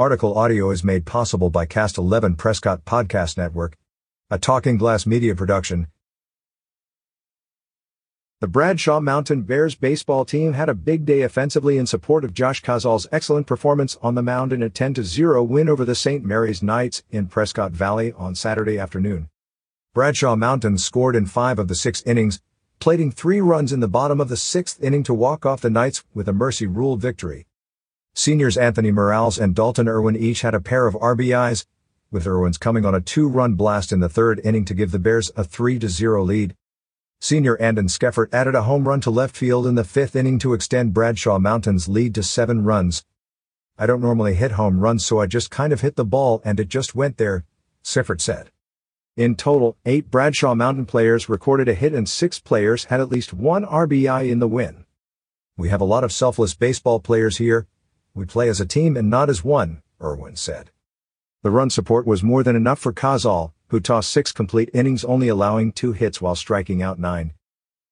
Article audio is made possible by Cast 11 Prescott Podcast Network, a Talking Glass media production. The Bradshaw Mountain Bears baseball team had a big day offensively in support of Josh Khazaal's excellent performance on the mound in a 10-0 win over the St. Mary's Knights in Prescott Valley on Saturday afternoon. Bradshaw Mountain scored in five of the six innings, plating three runs in the bottom of the sixth inning to walk off the Knights with a mercy rule victory. Seniors Anthony Morales and Dalton Irwin each had a pair of RBIs, with Irwin's coming on a two-run blast in the third inning to give the Bears a 3-0 lead. Senior Anden Scheffert added a home run to left field in the fifth inning to extend Bradshaw Mountain's lead to seven runs. I don't normally hit home runs so I just kind of hit the ball and it just went there, Scheffert said. In total, eight Bradshaw Mountain players recorded a hit and six players had at least one RBI in the win. We have a lot of selfless baseball players here. We play as a team and not as one, Irwin said. The run support was more than enough for Khazaal, who tossed six complete innings only allowing two hits while striking out nine.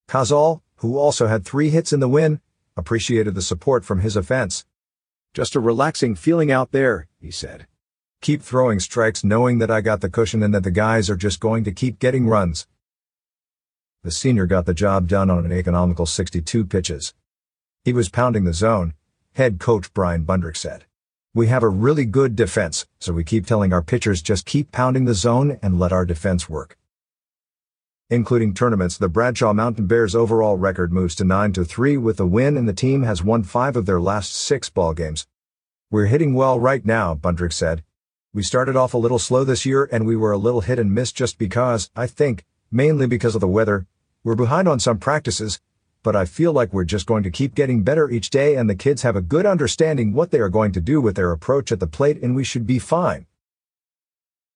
Khazaal, who also had three hits in the win, appreciated the support from his offense. Just a relaxing feeling out there, he said. Keep throwing strikes knowing that I got the cushion and that the guys are just going to keep getting runs. The senior got the job done on an economical 62 pitches. He was pounding the zone, head coach Brian Bundrick said. We have a really good defense, so we keep telling our pitchers just keep pounding the zone and let our defense work. Including tournaments, the Bradshaw Mountain Bears overall record moves to 9 to 3 with a win and the team has won 5 of their last 6 ball games. We're hitting well right now, Bundrick said. We started off a little slow this year and we were a little hit and miss just because, I think, mainly because of the weather, we're behind on some practices, but I feel like we're just going to keep getting better each day and the kids have a good understanding what they are going to do with their approach at the plate and we should be fine.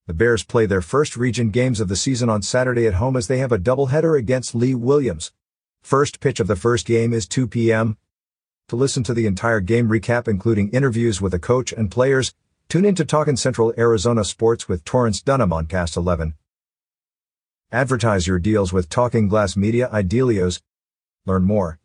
The Bears play their first region games of the season on Saturday at home as they have a doubleheader against Lee Williams. First pitch of the first game is 2 p.m. To listen to the entire game recap including interviews with the coach and players, tune in to Talkin' Central Arizona Sports with Torrance Dunham on Cast 11. Advertise your deals with Talking Glass Media Idealios Learn more